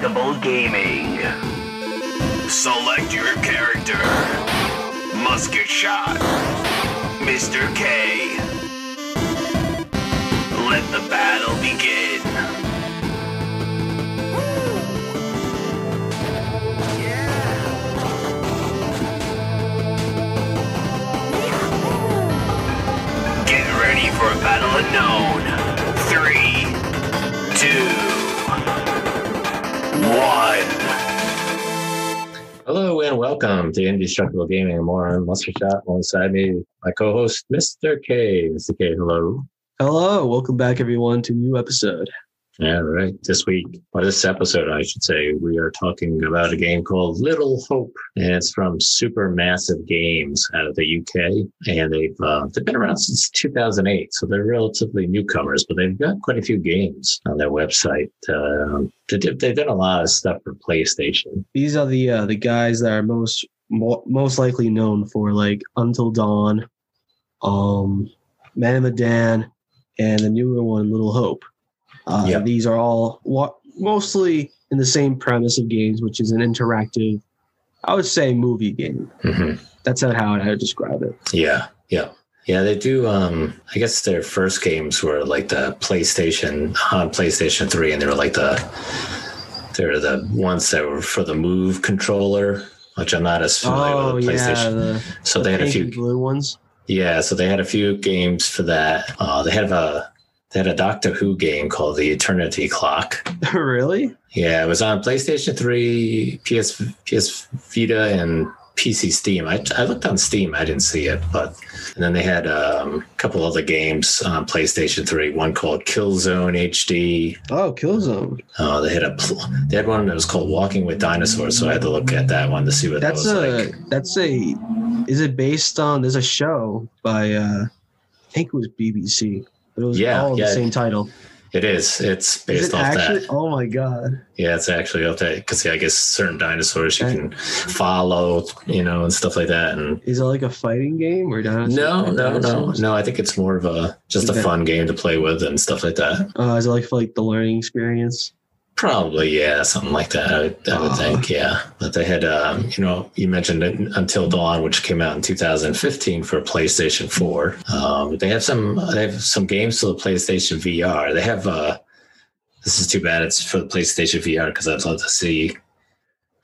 Indestructible Gaming. Select your character. Musket Shot. Mr. K. Let the battle begin. Get ready for a battle unknown. Three, two, one. Hello and welcome to Indestructible Gaming and more. I'm Mustard Shot alongside me, my co-host, Mr. K. Mr. K, hello. Hello, welcome back everyone to a new episode. Yeah, right. This week, or this episode, I should say, we are talking about a game called Little Hope, and it's from Supermassive Games out of the UK, and they've uh, they've been around since 2008, so they're relatively newcomers, but they've got quite a few games on their website. Did, they've done a lot of stuff for PlayStation. These are the uh, the guys that are most mo- most likely known for like Until Dawn, um, Man of Medan, and the newer one, Little Hope. Uh, Yeah. These are all wa- mostly in the same premise of games, which is an interactive, I would say, movie game. Mhm. That's not how I would describe it. Yeah, yeah. Yeah, they do. Um, I guess their first games were like the PlayStation on PlayStation 3, and they were like the they're the ones that were for the Move controller, which I'm not as familiar Oh with the yeah, PlayStation. the, so the they had a few blue ones. yeah, so they had a few games for that. Uh, they have a they had a Doctor Who game called The Eternity Clock. really? Yeah, it was on PlayStation 3, PS PS Vita, and PC Steam. I, I looked on Steam, I didn't see it, but and then they had um, a couple other games on PlayStation 3. One called Killzone HD. Oh, Killzone. Uh, they had a they had one that was called Walking with Dinosaurs, so I had to look at that one to see what That's that was a like. that's a is it based on there's a show by uh I think it was BBC. It was Yeah, all yeah. the same title. It is. It's Is based it off actually that. oh my god. Yeah, it's actually off that because I guess certain dinosaurs you can follow, you know, and stuff like that, and Is it like a fighting game or? No, no, no, dinosaurs? no. I think it's more of a just a fun game to play with and stuff like that. Uh, is it like for like the learning experience? Probably, yeah, something like that. I would, I would Ah. think, yeah. But they had, um, you know, you mentioned it, Until Dawn, which came out in 2015 for PlayStation 4. Um, they have some, they have some games for the PlayStation VR. They have, uh, this is too bad. It's for the PlayStation VR because I'd love to see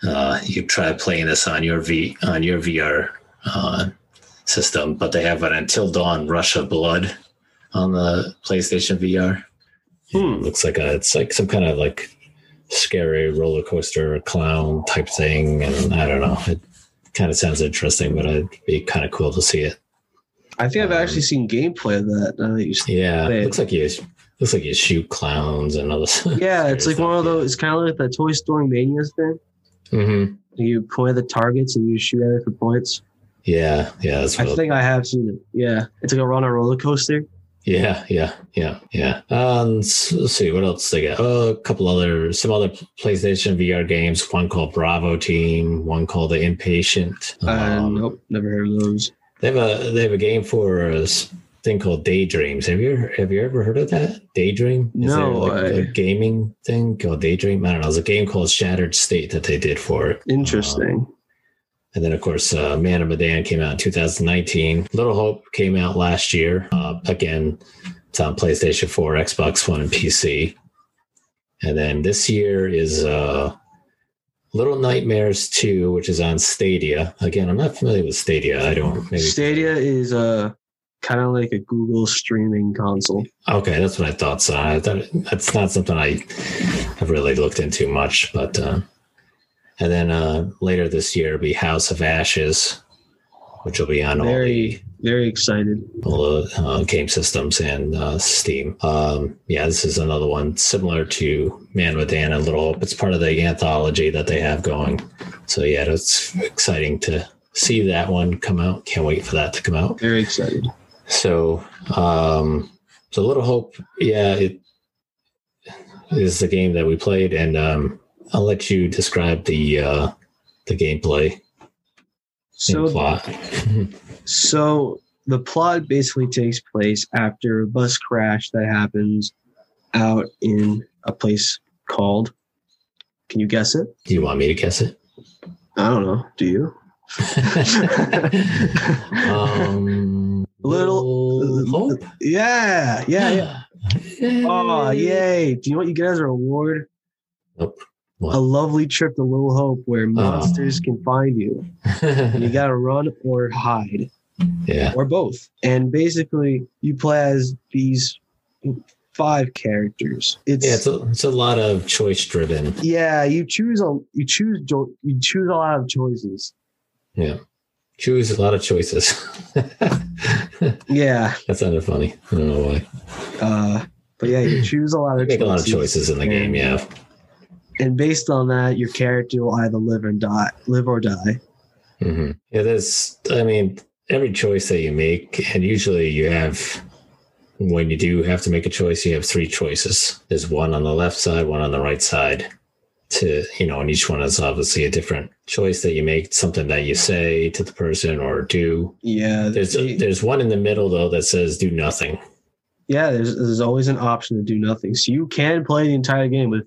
uh, you try playing this on your V on your VR uh, system. But they have an Until Dawn Rush of Blood on the PlayStation VR. Hmm. Looks like a it's like some kind of like scary roller coaster clown type thing, and I don't know. It kind of sounds interesting, but it'd be kind of cool to see it. I think I've Um, actually seen gameplay of that. Now that you Yeah, Wait. looks like you looks like you shoot clowns and other. yeah, it's like one of those. It's kind of like the Toy Story Mania thing. hmm You point at the targets and you shoot at it for points. Yeah, yeah, I think I have seen it. Yeah, it's like a run on a roller coaster. Yeah, yeah, yeah, yeah. And let's see what else they got. Oh, a couple other, some other PlayStation VR games. One called Bravo Team. One called The Impatient. Uh, Um, nope, never heard of those. They have a they have a game for a thing called Daydreams. Have you have you ever heard of that? Daydream? Is there No, like a I- gaming thing called Daydream? I don't know. It's a game called Shattered State that they did for it. Interesting. And then, of course, uh, Man of Medan came out in 2019. Little Hope came out last year. Uh, again, it's on PlayStation 4, Xbox One, and PC. And then this year is uh, Little Nightmares 2, which is on Stadia. Again, I'm not familiar with Stadia. I don't maybe. Stadia is uh, kind of like a Google streaming console. Okay, that's what I thought. So I thought that's not something I have really looked into much. But uh, and then uh, later this year be House of Ashes, which will be on all the Very, very excited. all the uh, game systems and uh, Steam. Um, yeah, this is another one similar to Man of Medan and Little Hope. It's part of the anthology that they have going. So yeah, it's exciting to see that one come out. Can't wait for that to come out. Very excited. So, um, so Little Hope, yeah, it is the game that we played, and um, I'll let you describe the uh, the gameplay So plot. So the plot basically takes place after a bus crash that happens out in a place called Can you guess it? Do you want me to guess it? I don't know. Do you? um, Little- hope. Yeah, yeah, yeah. Oh, yay! Do you know what you get as a reward? Nope. A lovely trip to Little Hope where monsters can find you. And you gotta run or hide, yeah. or both. And basically, you play as these five characters. It's Yeah, it's a, it's a lot of choice driven. yeah. You choose a you choose you choose a lot of choices. Yeah. Choose a lot of choices. Yeah, that sounded funny. I don't know why. uh, but yeah, you choose a lot You of make a lot of choices in the game, yeah. And based on that, your character will either live and die, live or die. hmm Yeah, there's, I mean, every choice that you make, and usually you have, when you do have to make a choice, you have three choices. There's one on the left side, one on the right side. To, you know, and each one is obviously a different choice that you make, something that you say to the person or do. Yeah, There's they- there's one in the middle though that says do nothing. yeah. There's there's always an option to do nothing, so you can play the entire game with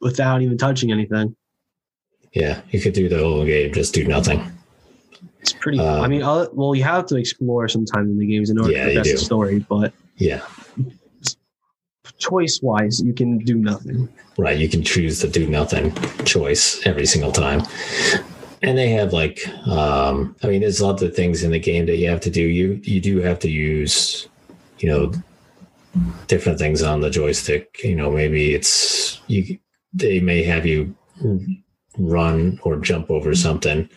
without even touching anything. Yeah, you could do the whole game, just do nothing. It's pretty. Um, I mean, other, well, you have to explore sometimes in the games in order Yeah, to progress the story, but Yeah, choice wise, you can do nothing. right. You can choose to do nothing choice every single time. And they have like, um, I mean, there's lots of things in the game that you have to do. You you do have to use, you know, different things on the joystick. You know, maybe it's you. They may have you run or jump over something,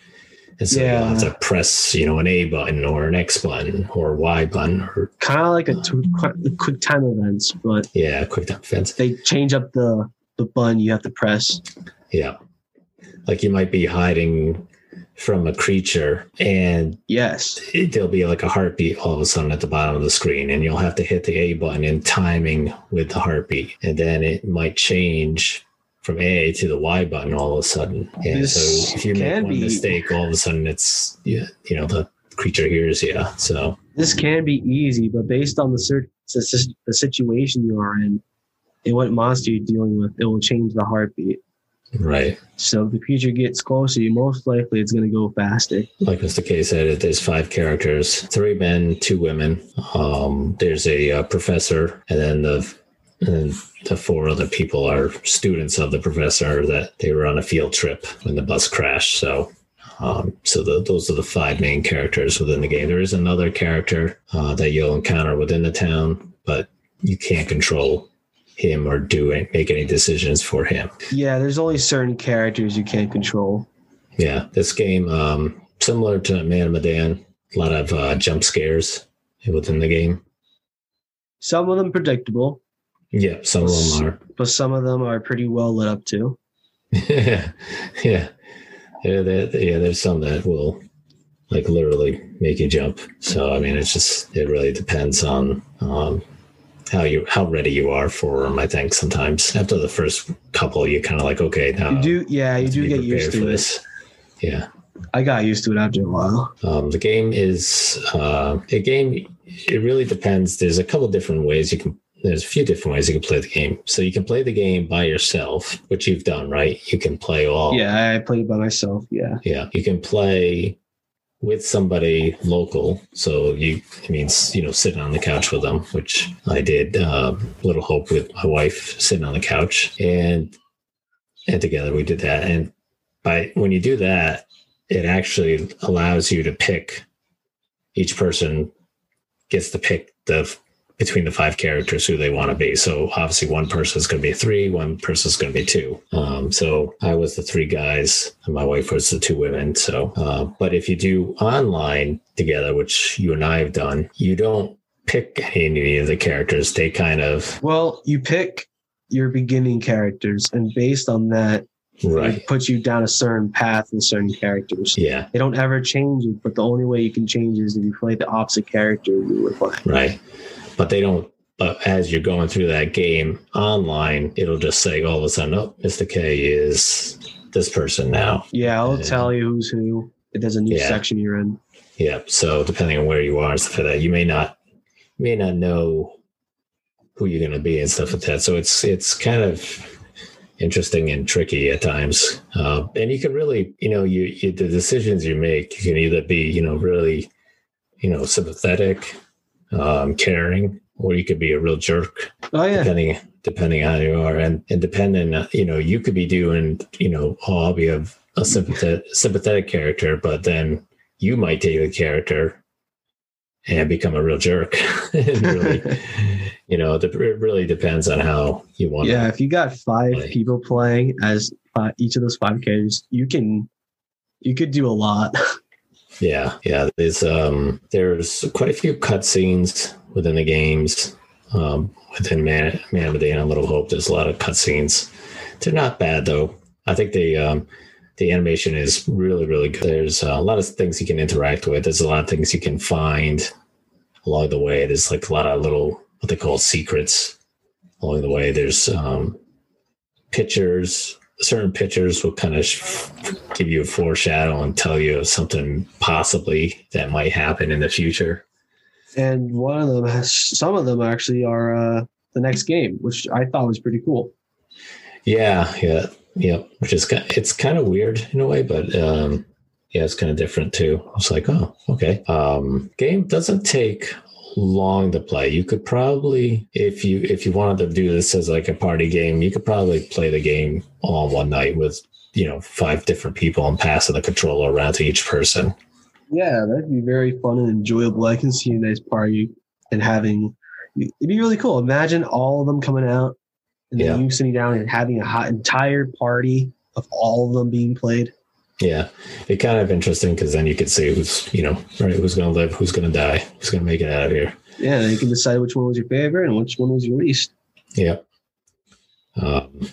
and so you have to press, you know, an A button or an X button or Y button or Kind of like a, tw- qu- quick time events, but yeah, quick time events. they change up the the button you have to press. Yeah. Like you might be hiding from a creature and Yes. it, there'll be like a heartbeat all of a sudden at the bottom of the screen and you'll have to hit the A button in timing with the heartbeat. And then it might change from A to the Y button all of a sudden. And This so if you make one be- mistake, all of a sudden it's, yeah, you know, the creature hears you. So, This can be easy, but based on the the situation you are in and what monster you're dealing with, it will change the heartbeat. right. So if the creature gets closer, you most likely it's going to go faster. like Mr. K said, there's five characters, three men, two women. Um, there's a uh, professor, and then the and the four other people are students of the professor that they were on a field trip when the bus crashed. So, um, so the, those are the five main characters within the game. There is another character uh, that you'll encounter within the town, but you can't control him or do it, make any decisions for him. Yeah, there's only certain characters you can't control. Yeah, this game, um, similar to Man of Medan, a lot of uh, jump scares within the game. Some of them predictable, Yeah, some of them are. but some of them are pretty well lit up too. yeah, yeah, yeah. There, yeah, there's some that will like literally make you jump. So I mean, it's just it really depends on um, how you how ready you are for them. I think sometimes after the first couple, you kind of like okay now You do, yeah, you do get used to it. this. Yeah. I got used to it after a while. Um, the game is uh, a game. It really depends. There's a couple different ways you can. There's a few different ways you can play the game. So you can play the game by yourself, which you've done, right? You can play all. Yeah, I played by myself. Yeah, Yeah. You can play with somebody local. So you, I mean, you know, sitting on the couch with them, which I did. Uh, Little Hope with my wife sitting on the couch, and and together we did that. And by when you do that, it actually allows you to pick. Each person gets to pick the between the five characters who they want to be. So obviously, one person is going to be three, one person is going to be two. Um, so I was the three guys, and my wife was the two women. So, uh, but if you do online together, which you and I have done, you don't pick any of the characters. They kind of Well, you pick your beginning characters, and based on that, right, it puts you down a certain path with certain characters. yeah, They don't ever change it, but the only way you can change is if you play the opposite character you were playing. right. But they don't. But as you're going through that game online, it'll just say all of a sudden, "Oh, Mr. K is this person now." Yeah, I'll Yeah. tell you who's who. There's a new Yeah. section you're in. Yeah. So depending on where you are and stuff like that, you may not you may not know who you're going to be and stuff like that. So it's it's kind of interesting and tricky at times. Uh, and you can really, you know, you, you the decisions you make, you can either be, you know, really, you know, sympathetic, um, caring, or you could be a real jerk, Oh yeah. depending depending how you are, and and depending, uh, you know, you could be doing, you know, oh, I'll be a, a sympathetic sympathetic character, but then you might take the character and become a real jerk. really, you know, it really depends on how you want. yeah, if you got five Like- people playing as uh, each of those five characters, you can you could do a lot. Yeah, yeah. There's um there's quite a few cutscenes within the games. Um within Man Man of Medan and Little Hope, there's a lot of cutscenes. They're not bad though. I think the um the animation is really, really good. There's uh, a lot of things you can interact with. There's a lot of things you can find along the way. There's like a lot of little what they call secrets along the way. There's um pictures. Certain pictures will kind of give you a foreshadow and tell you of something possibly that might happen in the future. and one of them has some of them actually are uh, the next game, which I thought was pretty cool. Yeah, yeah, yeah. Which is it's kind of weird in a way, but um, yeah, it's kind of different too. I was like, oh, okay. Um, game doesn't take long to play. You could probably, if you if you wanted to do this as like a party game, you could probably play the game all one night with you know five different people and passing the controller around to each person. Yeah, that'd be very fun and enjoyable. I can see a nice party and having it'd be really cool. Imagine all of them coming out and then Yeah. you sitting down and having a hot entire party of all of them being played. Yeah, it kind of interesting because then you could see who's you know right who's going to live, who's going to die, who's going to make it out of here. Yeah, and you can decide which one was your favorite and which one was your least. Yeah. Um,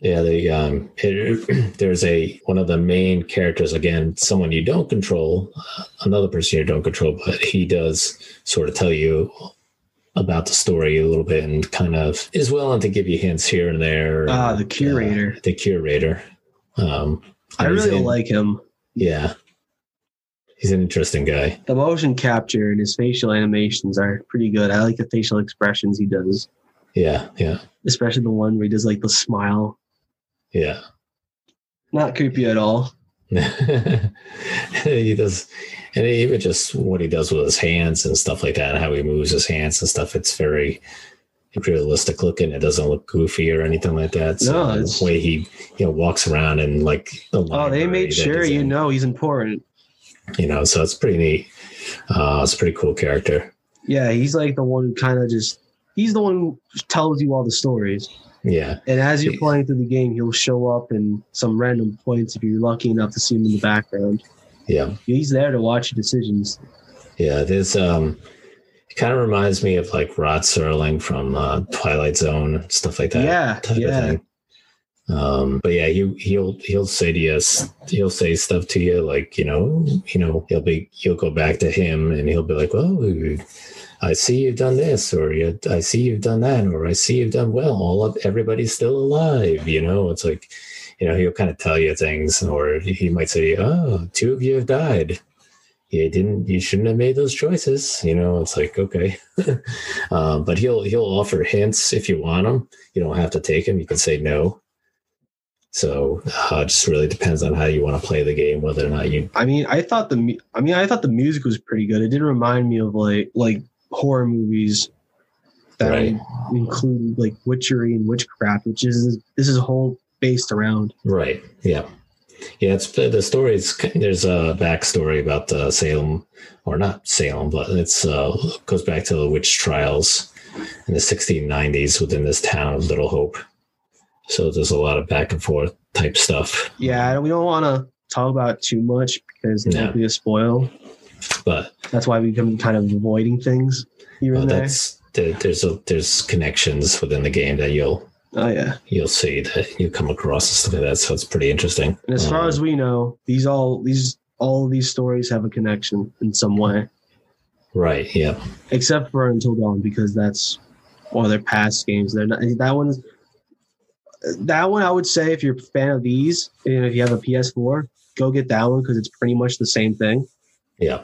yeah, the um, it, there's a one of the main characters again, someone you don't control, uh, another person you don't control, but he does sort of tell you about the story a little bit and kind of is willing to give you hints here and there. Ah, the curator. uh, the curator. Um, I really in- like him. Yeah, he's an interesting guy. The motion capture and his facial animations are pretty good. I like the facial expressions he does, Yeah, yeah, especially the one where he does like the smile. yeah. Not creepy at all. he does, and even just what he does with his hands and stuff like that, and how he moves his hands and stuff. It's very realistic looking. It doesn't look goofy or anything like that. So No, it's- the way he you know walks around and like the Oh, they made sure you in, know he's important. you know. So it's pretty neat. Uh, it's a pretty cool character. Yeah, he's like the one who kind of just he's the one who tells you all the stories. Yeah, And as you're playing through the game, he'll show up in some random points if you're lucky enough to see him in the background. yeah. He's there to watch your decisions. Yeah, there's um it kind of reminds me of like Rod Serling from uh, Twilight Zone stuff like that. Yeah, yeah. Um, but yeah, he he'll he'll say to you, he'll say stuff to you like you know, you know, he'll be you'll go back to him and he'll be like, well, I see you've done this," or "I see you've done that," or "I see you've done well." All of everybody's still alive. You know, it's like you know he'll kind of tell you things, or he might say, oh, two of you have died." You didn't you shouldn't have made those choices you know it's like okay um, but he'll he'll offer hints if you want them you don't have to take them you can say no so uh, it just really depends on how you want to play the game whether or not you I mean, I thought the I mean, I thought the music was pretty good. It didn't remind me of like like horror movies that Right. include like witchery and witchcraft, which is this is a whole based around. right yeah yeah it's the story is there's a backstory about the salem or not salem but it's uh goes back to the witch trials in the 1690s within this town of little hope so there's a lot of back and forth type stuff Yeah, we don't want to talk about it too much because it No. might be a spoil. but That's why we come kind of avoiding things here uh, and there. that's there, there's a, there's connections within the game that you'll Oh yeah. you'll see that you come across stuff like that so it's pretty interesting And as far Um, as we know, these all these all of these stories have a connection in some way, right yeah except for Until Dawn because that's one of their past games. They're not that one's that one. I would say if you're a fan of these, and if you have a PS4, go get that one because it's pretty much the same thing. yeah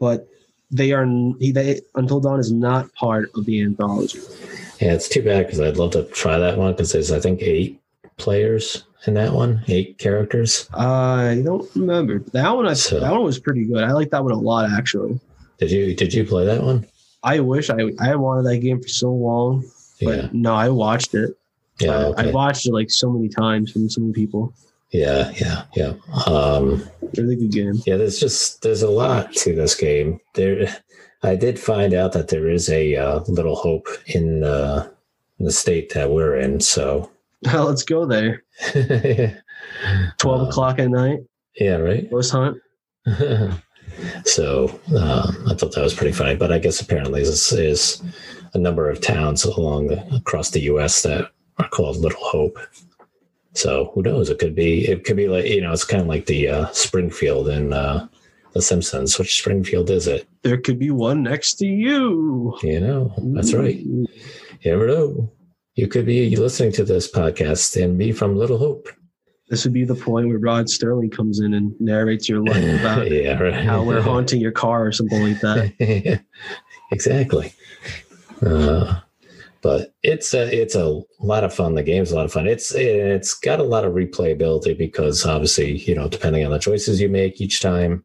But they are he they Until Dawn is not part of the anthology. Yeah it's too bad because i'd love to try that one because there's i think eight players in that one? Eight characters. I don't remember that one. I, So- that one was pretty good. I like that one a lot, actually. Did you did you play that one? I wish I I wanted that game for so long, but Yeah. no, I watched it. Yeah. I, Okay. I watched it like so many times from so many people. Yeah. Yeah. Yeah. Um, Really good game. yeah. There's just there's a lot to this game. There, I did find out that there is a uh, little hope in, uh, the state that we're in. So. Let's go there. Twelve Um, o'clock at night. Yeah. Right. Ghost hunt. so uh, I thought that was pretty funny. But I guess apparently this is a number of towns along the, across the U.S. that are called Little Hope. So who knows? It could be. It could be like you know. It's kind of like the uh, Springfield in uh, The Simpsons. Which Springfield is it? There could be one next to you. You know. That's right. You never know. You could be listening to this podcast and be from Little Hope. This would be the point where Rod Serling comes in and narrates your life about yeah, right. how we're haunting your car or something like that. exactly. Uh, but it's a it's a lot of fun. The game's a lot of fun. It's it's got a lot of replayability because obviously you know depending on the choices you make each time,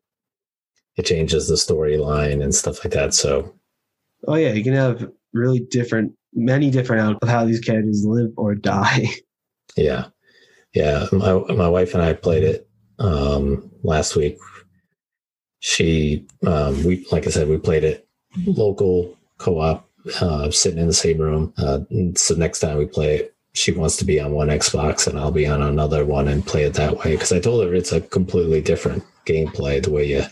it changes the storyline and stuff like that. So Oh yeah, you can have really different, many different out of how these characters live or die. yeah, yeah. My my wife and I played it um, last week. She um, we like I said we played it local co-op uh, sitting in the same room. Uh, so next time we play it, she wants to be on one Xbox and I'll be on another one and play it that way. Because I told her it's a completely different gameplay the way you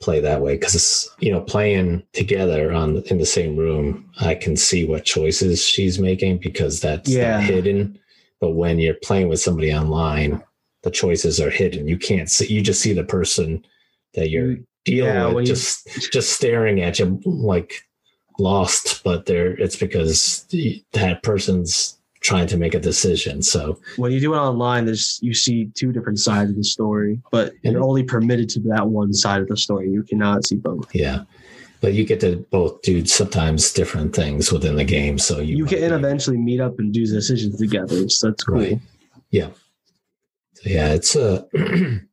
play that way. Because it's you know, playing together on in the same room, I can see what choices she's making because that's Yeah. hidden. But when you're playing with somebody online, the choices are hidden. You can't see. You just see the person that you're mm, dealing Yeah, with you- just just staring at you like lost but they're it's because the- that person's trying to make a decision so when you do it online, there's you see two different sides of the story, but you're only permitted to that one side of the story. You cannot see both. yeah but you get to both do sometimes different things within the game so you, You, can eventually meet up and do decisions together. So that's cool. Right. yeah yeah it's uh, a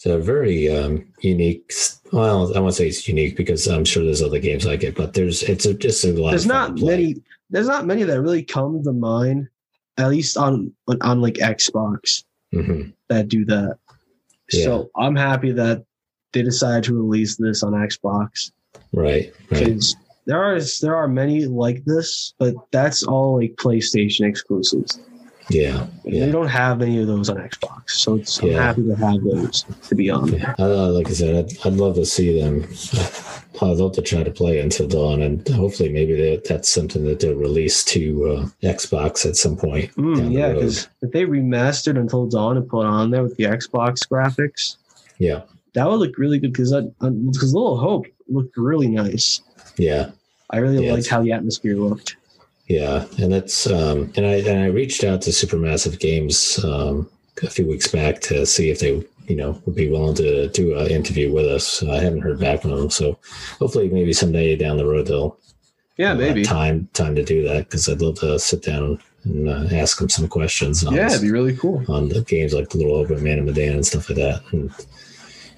it's a very um unique well i won't say it's unique because i'm sure there's other games like it but there's it's a, just a lot There's of not many. There's not many that really come to mind, at least on on, like Xbox Mhm. that do that. Yeah. So I'm happy that they decided to release this on Xbox right right because there are there are many like this, but that's all like PlayStation exclusives. Yeah yeah They don't have many of those on Xbox, so it's, I'm happy to have those to be on there. Uh, like I said, I'd, I'd love to see them. I'd love to try to play Until Dawn, and hopefully, maybe that that's something that they'll release to uh, Xbox at some point. Mm, yeah, because if they remastered Until Dawn and put it on there with the Xbox graphics, Yeah, that would look really good. Because because Little Hope looked really nice. yeah, I really Yeah, liked how the atmosphere looked. Yeah, and that's um, and I and I reached out to Supermassive Games um, a few weeks back to see if they you know would be willing to do an interview with us. I haven't heard back from them, so hopefully, maybe someday down the road they'll Yeah, uh, maybe. time time to do that because I'd love to sit down and uh, ask them some questions. On Yeah, this. it'd be really cool. on the games like Little Open Man of Medan and stuff like that, and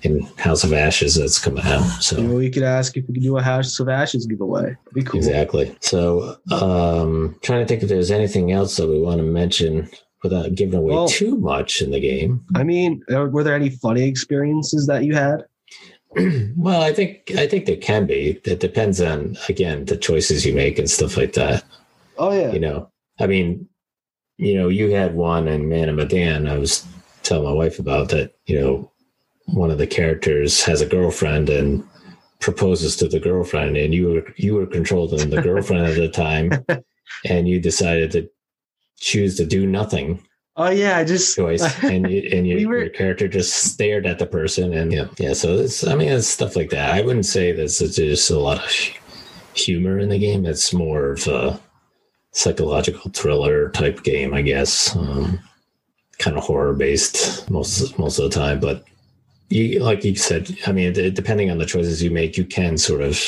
in House of Ashes that's coming out. So Maybe we could ask if we could do a House of Ashes giveaway. Be cool. exactly. So um, trying to think if there's anything else that we want to mention without giving away Well- too much in the game. I mean, were there any funny experiences that you had? well, I think I think there can be. It depends on again the choices you make and stuff like that. Oh yeah. You know, I mean, you know, you had one in Man of Medan. I was telling my wife about that. You know, one of the characters has a girlfriend and proposes to the girlfriend, and you were you were controlling the girlfriend at the time, and you decided to choose to do nothing Oh yeah. I just choice, and you, and your, We were- your character just stared at the person, and yeah, yeah. So it's I mean it's stuff like that. I wouldn't say this is just a lot of humor in the game. It's more of a psychological thriller type game, I guess. Um, kind of horror based most most of the time, but you like you said. I mean, depending on the choices you make, you can sort of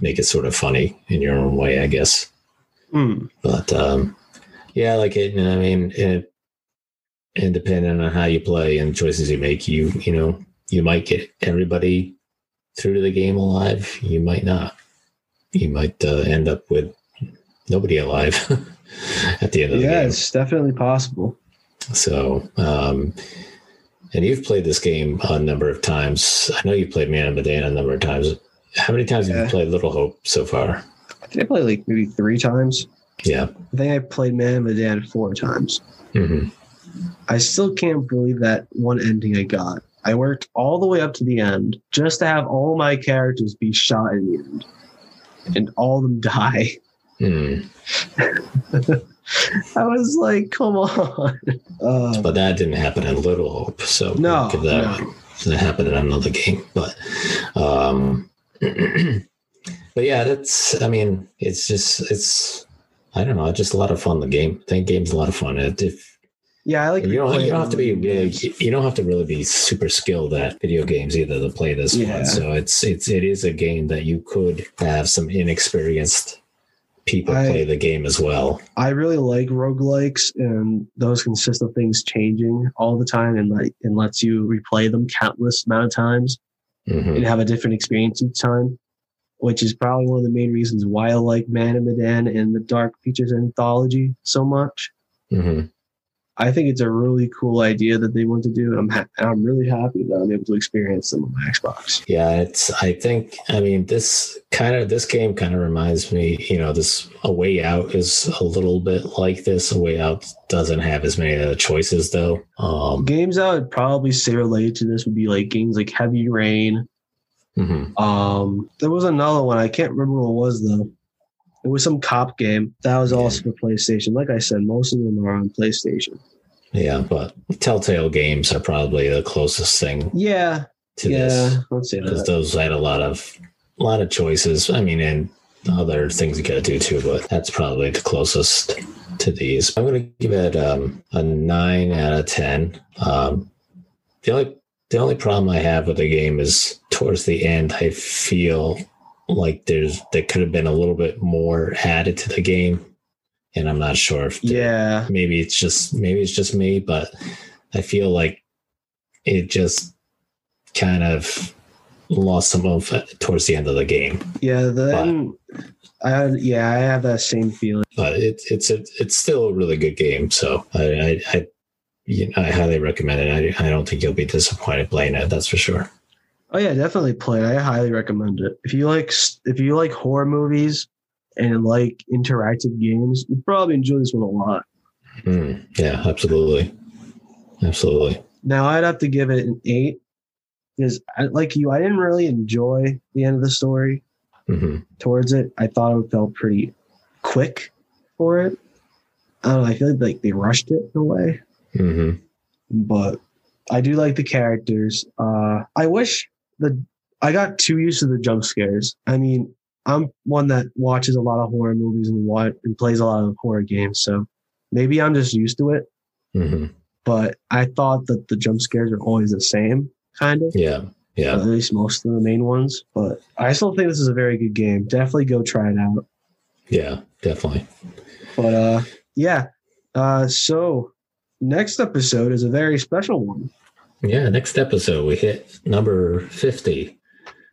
make it sort of funny in your own way, I guess Hmm. but um yeah like it i mean it and depending on how you play and choices you make, you you know you might get everybody through to the game alive. You might not. You might uh, end up with nobody alive at the end of the yeah, game. it's definitely possible. So, um, and you've played this game a number of times. I know you've played Man of Medan a number of times. How many times have you played Little Hope so far? I think I played like maybe three times. Yeah. I think I played Man of Medan four times. hmm I still can't believe that one ending I got. I worked all the way up to the end just to have all my characters be shot in the end. And all of them die. Mm. I was like, come on. Uh, But that didn't happen in Little Hope. So No, give that, no. that happened in another game. But, um, but yeah, that's, I mean, it's just, it's, I don't know, just a lot of fun. The game, the game's a lot of fun. It, if yeah, I like you don't, you don't have to be, video games. you don't have to really be super skilled at video games either to play this Yeah. one. So it's, it's, it is a game that you could have some inexperienced people I- play the game as well. I really like roguelikes and those consist of things changing all the time and like and lets you replay them countless amount of times Mhm. and have a different experience each time, which is probably one of the main reasons why I like Man of Medan and the Dark Pictures Anthology so much. Mhm. I think it's a really cool idea that they want to do, and I'm ha- I'm really happy that I'm able to experience them on my Xbox. Yeah, it's. I think. I mean, this kind of this game kind of reminds me. You know, this A Way Out is a little bit like this. A Way Out doesn't have as many other choices though. Um, Games I would probably say related to this would be like games like Heavy Rain. mhm. Um, there was another one I can't remember what it was though. It was some cop game that was also for PlayStation. Like I said, most of them are on PlayStation. Yeah, but Telltale games are probably the closest thing Yeah, to yeah, this let's say because those had a lot of a lot of choices. I mean, and other things you got to do too, but that's probably the closest to these. I'm going to give it um, a nine out of ten. Um, the only the only problem I have with the game is towards the end. I feel like there's there could have been a little bit more added to the game, and I'm not sure if the- Yeah, maybe it's just maybe it's just me, but I feel like it just kind of lost some of it towards the end of the game. yeah. Then I yeah, I have that same feeling. But it, it's a, it's still a really good game. So I I, I, you know, I highly recommend it. I, I don't think you'll be disappointed playing it. That's for sure. Oh yeah, definitely play it. I highly recommend it. If you like if you like horror movies and like interactive games, you probably enjoy this one a lot. Mm, yeah, absolutely, absolutely. Now I'd have to give it an eight because, I, like you, I didn't really enjoy the end of the story. hmm Towards it, I thought it felt pretty quick for it. I don't know. I feel like they rushed it in a way, hmm but I do like the characters. Uh, I wish the I got too used to the jump scares. I mean, I'm one that watches a lot of horror movies and what and plays a lot of horror games, so maybe I'm just used to it. hmm But I thought that the jump scares are always the same, kind of. Yeah, yeah. at least most of the main ones. But I still think this is a very good game. Definitely go try it out. Yeah, definitely. But uh yeah. Uh so next episode is a very special one. Yeah, next episode we hit number 50.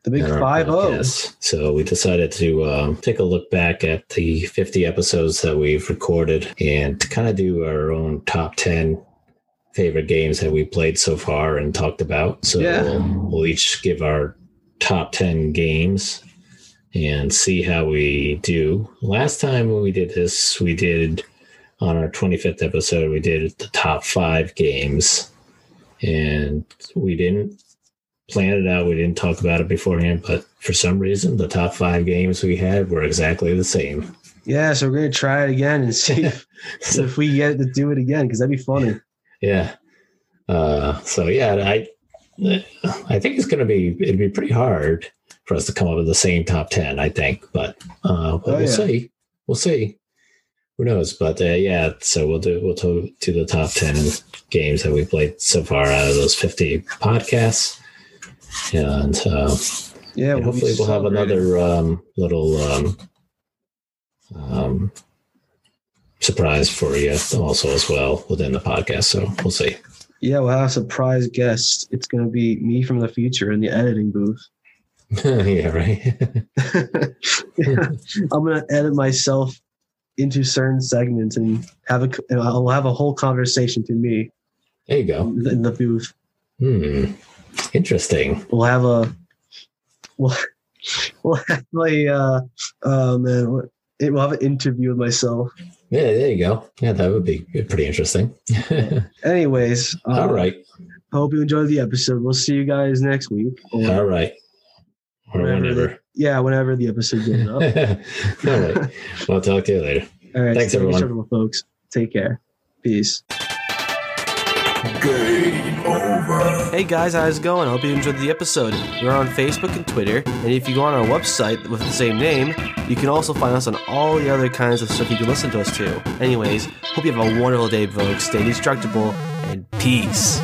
The big five oh. So we decided to um, take a look back at the 50 episodes that we've recorded and kind of do our own top 10 favorite games that we played so far and talked about. So Yeah. we'll, we'll each give our top 10 games and see how we do. Last time when we did this, we did on our 25th episode, we did the top five games and we didn't plan it out. We didn't talk about it beforehand, but for some reason, the top five games we had were exactly the same. Yeah, so we're gonna try it again and see if, So, if we get to do it again because that'd be funny. yeah. Uh, so yeah, I I think it's going to be it'd be pretty hard for us to come up with the same top ten. I think, but uh, but Oh, we'll yeah. see. We'll see. Who knows? But uh, yeah, so we'll do we'll do, do the top ten games that we played so far out of those fifty podcasts, and. Uh, Yeah, And we'll hopefully we'll have another um, little um, um, surprise for you also as well within the podcast. So we'll see. Yeah, we'll have a surprise guest. It's going to be me from the future in the editing booth. yeah, right. I'm going to edit myself into certain segments and have a. I'll have a whole conversation to me there you go. in the booth. Hmm. Interesting. We'll have a. We'll, we'll have a. Uh, oh man, it, we'll have an interview with myself. Yeah, there you go. Yeah, that would be pretty interesting. Anyways, uh, All right. Hope you enjoyed the episode. We'll see you guys next week. All right. Or Whenever whenever. Yeah, whenever the episode goes up. All right. Well, I'll talk to you later. All right, Thanks, stay everyone. circle, folks. Take care. Peace. Game over. Hey guys, how's it going? Hope you enjoyed the episode. We're on Facebook and Twitter, and if you go on our website with the same name, you can also find us on all the other kinds of stuff you can listen to us to. Anyways, hope you have a wonderful day, folks. Stay indestructible, and peace.